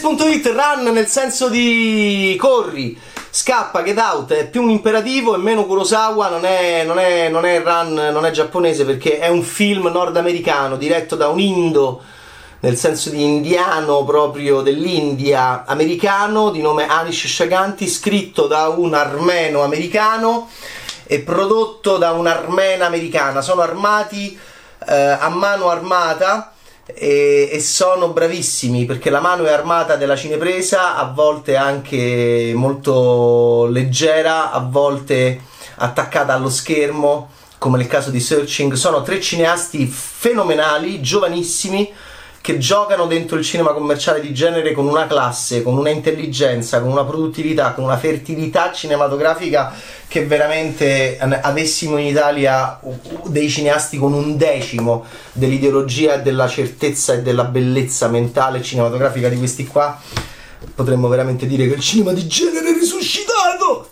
Games.it run nel senso di corri, scappa, get out, è più un imperativo e meno Kurosawa, non è, non è, non è run, non è giapponese perché è un film nordamericano diretto da un indo nel senso di indiano proprio dell'India americano di nome Anish Shaganti, scritto da un armeno americano e prodotto da un'armena americana. Sono armati eh, a mano armata e, e, sono bravissimi perché la mano è armata della cinepresa, a volte anche molto leggera, a volte attaccata allo schermo, come nel caso di Searching. Sono tre cineasti fenomenali, giovanissimi che giocano dentro il cinema commerciale di genere con una classe, con una intelligenza, con una produttività, con una fertilità cinematografica che veramente avessimo in Italia dei cineasti con un decimo dell'ideologia e della certezza e della bellezza mentale cinematografica di questi qua, potremmo veramente dire che il cinema di genere è risuscitato.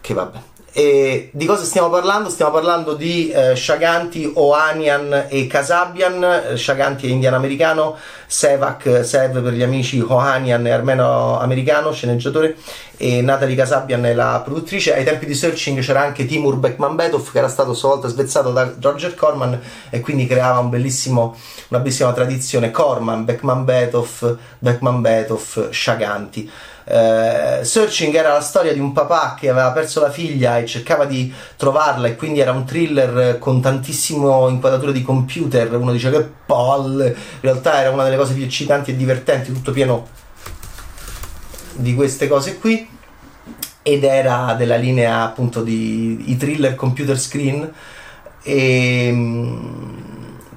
Che vabbè. E di cosa stiamo parlando? Stiamo parlando di eh, Shaganti, Ohanian e Kasabian. Shaganti è indiano-americano, Sevak, Sev per gli amici, Ohanian è armeno-americano, sceneggiatore, e Natalie Kasabian è la produttrice. Ai tempi di Searching c'era anche Timur Bekmanbetov, che era stato a sua volta svezzato da Roger Corman e quindi creava un una bellissima tradizione. Corman, Bekmanbetov, Bekmanbetov, Shaganti. Eh, Searching era la storia di un papà che aveva perso la figlia e cercava di trovarla e quindi era un thriller con tantissimo inquadrature di computer, uno dice che palle, in realtà era una delle cose più eccitanti e divertenti, tutto pieno di queste cose qui. Ed era della linea appunto di i thriller computer screen. E ehm,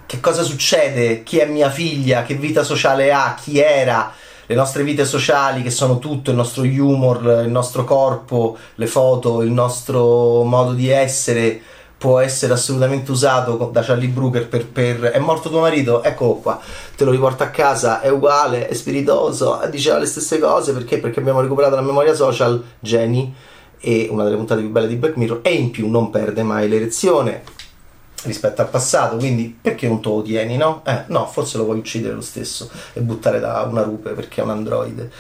che cosa succede, chi è mia figlia, che vita sociale ha, chi era le nostre vite sociali che sono tutto, il nostro humor, il nostro corpo, le foto, il nostro modo di essere può essere assolutamente usato da Charlie Brooker per, per è morto tuo marito, eccolo qua, te lo riporta a casa, è uguale, è spiritoso, diceva le stesse cose perché? Perché abbiamo recuperato la memoria social, Jenny e una delle puntate più belle di Black Mirror e in più non perde mai l'erezione rispetto al passato, quindi perché non te lo tieni, no? Eh, no, forse lo vuoi uccidere lo stesso e buttare da una rupe perché è un androide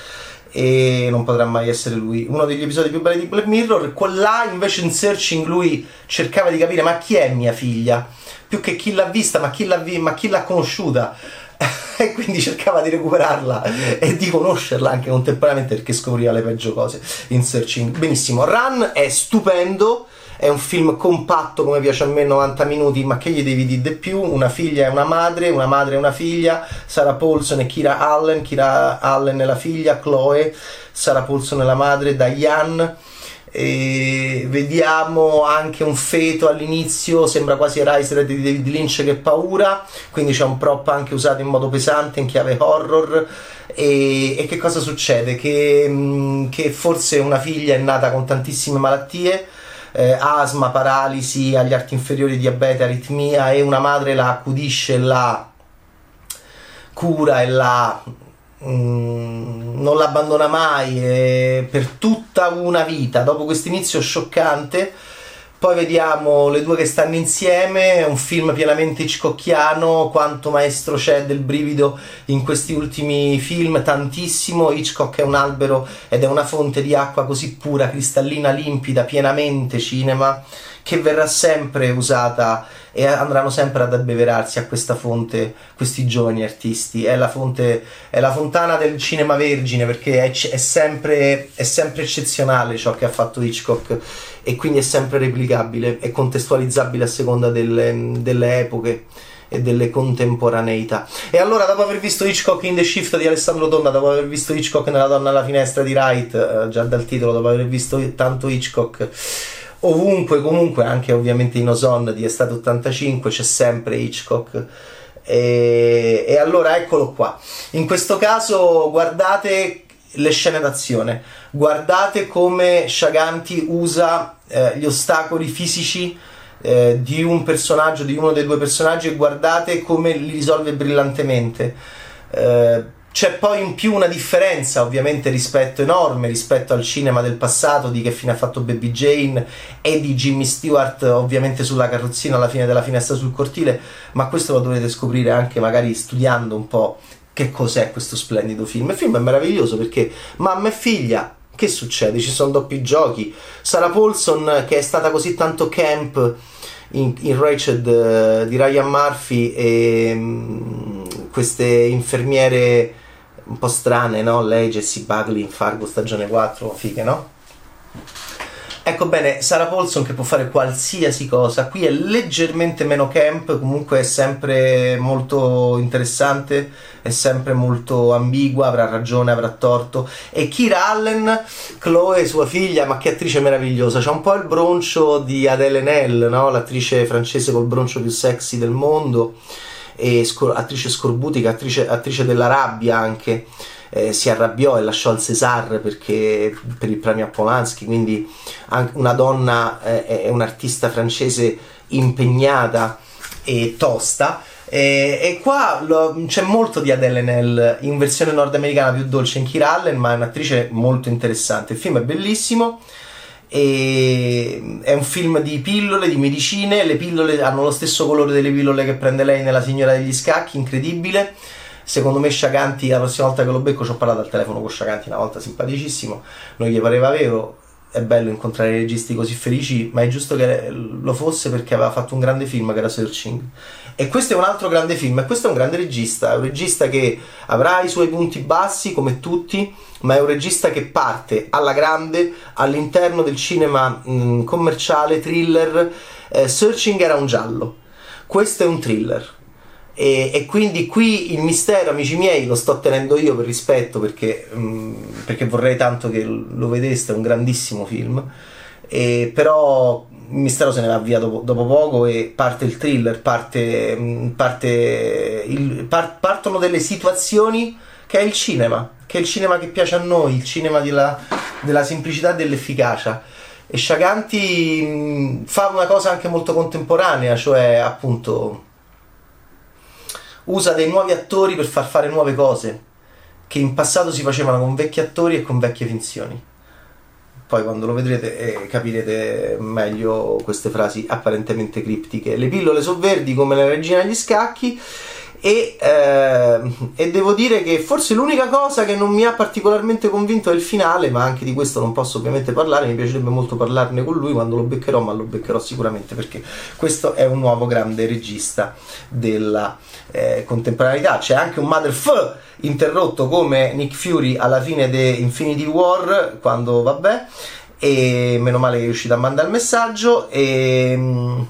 e non potrà mai essere lui. Uno degli episodi più belli di Black Mirror, là invece in Searching lui cercava di capire ma chi è mia figlia? Più che chi l'ha vista, ma chi l'ha, vi- ma chi l'ha conosciuta? e quindi cercava di recuperarla e di conoscerla anche contemporaneamente perché scopriva le peggio cose in Searching. Benissimo, Run è stupendo è un film compatto come piace a me 90 minuti ma che gli devi dire di più? Una figlia e una madre una madre e una figlia Sarah Paulson e Kira Allen Kira Allen è la figlia Chloe Sarah Paulson è la madre Diane. E vediamo anche un feto all'inizio sembra quasi Riser di David Lynch che paura. Quindi c'è un prop anche usato in modo pesante in chiave horror. E, e che cosa succede? Che, mm, che forse una figlia è nata con tantissime malattie eh, asma, paralisi agli arti inferiori, diabete, aritmia e una madre la accudisce, la cura e la mm, non l'abbandona mai eh, per tutta una vita. Dopo questo inizio scioccante poi vediamo le due che stanno insieme, un film pienamente Hitchcockiano, quanto maestro c'è del brivido in questi ultimi film, tantissimo. Hitchcock è un albero ed è una fonte di acqua così pura, cristallina, limpida, pienamente cinema, che verrà sempre usata e andranno sempre ad abbeverarsi a questa fonte questi giovani artisti. È la, fonte, è la fontana del cinema vergine perché è, è, sempre, è sempre eccezionale ciò che ha fatto Hitchcock e quindi è sempre replicabile e contestualizzabile a seconda delle, delle epoche e delle contemporaneità. E allora, dopo aver visto Hitchcock in The Shift di Alessandro Donna, dopo aver visto Hitchcock nella donna alla finestra di Wright, eh, già dal titolo, dopo aver visto tanto Hitchcock ovunque, comunque, anche ovviamente in Ozone di Estate 85 c'è sempre Hitchcock. E, e allora eccolo qua. In questo caso, guardate le scene d'azione, guardate come Shaganti usa eh, gli ostacoli fisici eh, di un personaggio, di uno dei due personaggi e guardate come li risolve brillantemente. Eh, c'è poi in più una differenza ovviamente rispetto enorme rispetto al cinema del passato di che fine ha fatto Baby Jane e di Jimmy Stewart ovviamente sulla carrozzina alla fine della finestra sul cortile ma questo lo dovete scoprire anche magari studiando un po' che cos'è questo splendido film. Il film è meraviglioso perché mamma e figlia che succede? Ci sono doppi giochi. Sarah Paulson, che è stata così tanto camp in, in Rachel uh, di Ryan Murphy, e um, queste infermiere un po' strane, no? Lei, Jessie Buckley in Fargo stagione 4, fighe, no? Ecco bene, Sarah Paulson che può fare qualsiasi cosa, qui è leggermente meno camp, comunque è sempre molto interessante, è sempre molto ambigua, avrà ragione, avrà torto. E Kira Allen, Chloe, sua figlia, ma che attrice meravigliosa, c'ha un po' il broncio di Adele Nell, no? l'attrice francese col broncio più sexy del mondo, e scor- attrice scorbutica, attrice, attrice della rabbia anche eh, si arrabbiò e lasciò il César perché, per il premio a Polanski, quindi una donna eh, è un'artista francese impegnata e tosta. E, e qua lo, c'è molto di Adele Nell in versione nordamericana più dolce in Kira Allen, ma è un'attrice molto interessante. Il film è bellissimo. E è un film di pillole, di medicine. Le pillole hanno lo stesso colore delle pillole che prende lei nella Signora degli Scacchi, incredibile. Secondo me Sciaganti, la prossima volta che lo becco, ci ho parlato al telefono con Sciaganti una volta simpaticissimo, non gli pareva vero, è bello incontrare registi così felici, ma è giusto che lo fosse perché aveva fatto un grande film che era Searching. E questo è un altro grande film, e questo è un grande regista, è un regista che avrà i suoi punti bassi come tutti, ma è un regista che parte alla grande all'interno del cinema mh, commerciale, thriller. Eh, Searching era un giallo, questo è un thriller e, e, quindi qui il mistero, amici miei, lo sto tenendo io per rispetto perché, mh, mm, perché vorrei tanto che lo vedeste, è un grandissimo film. E, però il mistero se ne va via dopo, dopo poco e parte il thriller, parte, mm, parte il, par, partono delle situazioni che è il cinema, che è il cinema che piace a noi, il cinema della, della semplicità e dell'efficacia. E Sciaganti mh, mm, fa una cosa anche molto contemporanea, cioè appunto usa dei nuovi attori per far fare nuove cose che in passato si facevano con vecchi attori e con vecchie finzioni. Poi quando lo vedrete eh, capirete meglio queste frasi apparentemente criptiche. Le pillole sono verdi come la regina degli scacchi e, eh, e, devo dire che forse l'unica cosa che non mi ha particolarmente convinto è il finale, ma anche di questo non posso ovviamente parlare, mi piacerebbe molto parlarne con lui quando lo beccherò, ma lo beccherò sicuramente perché questo è un nuovo grande regista della eh, contemporaneità. C'è anche un Mother F interrotto come Nick Fury alla fine di Infinity War, quando vabbè, e meno male che è riuscito a mandare il messaggio e mm,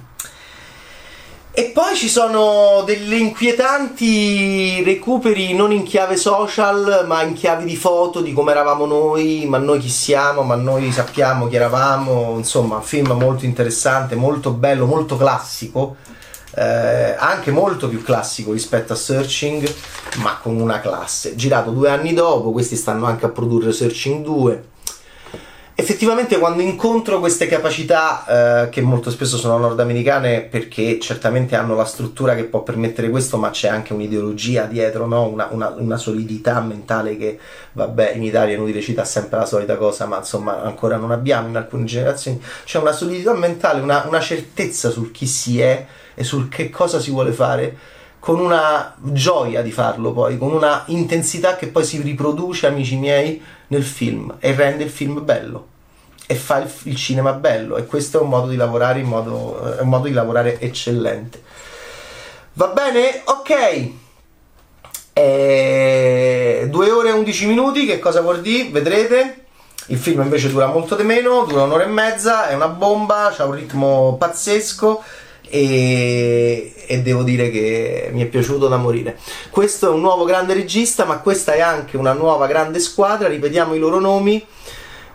e poi ci sono degli inquietanti recuperi non in chiave social, ma in chiave di foto di come eravamo noi, ma noi chi siamo, ma noi sappiamo chi eravamo. Insomma, un film molto interessante, molto bello, molto classico. Eh, anche molto più classico rispetto a Searching, ma con una classe. Girato due anni dopo, questi stanno anche a produrre Searching 2 effettivamente quando incontro queste capacità eh, che molto spesso sono nordamericane perché certamente hanno la struttura che può permettere questo ma c'è anche un'ideologia dietro no? una, una, una, solidità mentale che vabbè in Italia è inutile citare sempre la solita cosa ma insomma ancora non abbiamo in alcune generazioni c'è una solidità mentale una, una certezza sul chi si è e sul che cosa si vuole fare con una gioia di farlo poi, con una intensità che poi si riproduce, amici miei, nel film e rende il film bello e fa il, il cinema bello e questo è un modo di lavorare in modo, è un modo di lavorare eccellente. Va bene? Ok. E... 2 ore e 11 minuti, che cosa vuol dire? Vedrete? Il film invece dura molto di meno, dura un'ora e mezza, è una bomba, ha un ritmo pazzesco e, e, devo dire che mi è piaciuto da morire. Questo è un nuovo grande regista, ma questa è anche una nuova grande squadra, ripetiamo i loro nomi.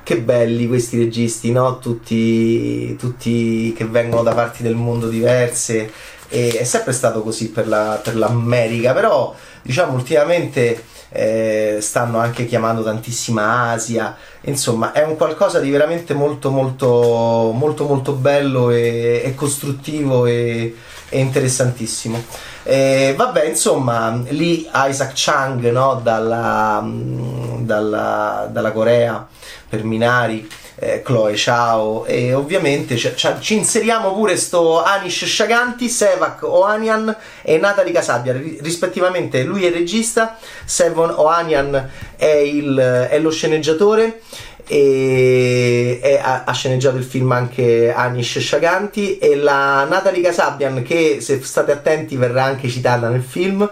Che belli questi registi, no? Tutti, tutti che vengono da parti del mondo diverse. E è sempre stato così per, la, per l'America, però diciamo ultimamente eh, stanno anche chiamando tantissima Asia, insomma è un qualcosa di veramente molto molto molto molto bello e, e costruttivo e, e interessantissimo. Eh, vabbè, insomma, lì Isaac Chang no, dalla, dalla, dalla Corea per Minari eh, Chloe ciao. E ovviamente c- c- ci inseriamo pure sto Anish Shaganti, Sevak Oanian e Natalie Casabia rispettivamente lui è il regista Sevon Oanian è, il, è lo sceneggiatore e, e ha, ha, sceneggiato il film anche Anish Shaganti e la Natalie Casabian che se state attenti verrà anche citata nel film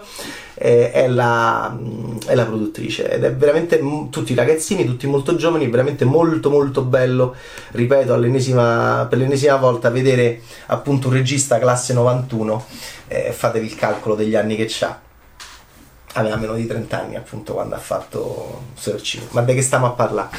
eh, è, la, è, la, produttrice ed è veramente tutti ragazzini, tutti molto giovani, veramente molto molto bello, ripeto per l'ennesima volta vedere appunto un regista classe 91, eh, fatevi il calcolo degli anni che ha aveva meno di 30 anni appunto quando ha fatto Searching. Ma di che stiamo a parlare?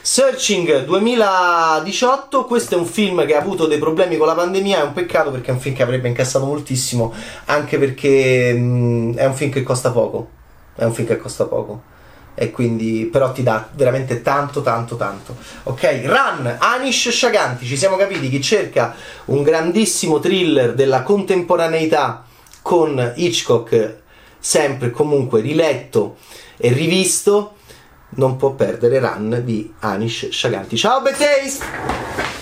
Searching 2018 questo è un film che ha avuto dei problemi con la pandemia è un peccato perché è un film che avrebbe incassato moltissimo anche perché mh, è un film che costa poco è un film che costa poco. E quindi però ti dà veramente tanto tanto tanto. Ok Run Anish Shaganti ci siamo capiti chi cerca un grandissimo thriller della contemporaneità con Hitchcock sempre comunque riletto e rivisto, non può perdere Run di Anish Shaganti. Ciao Betaste!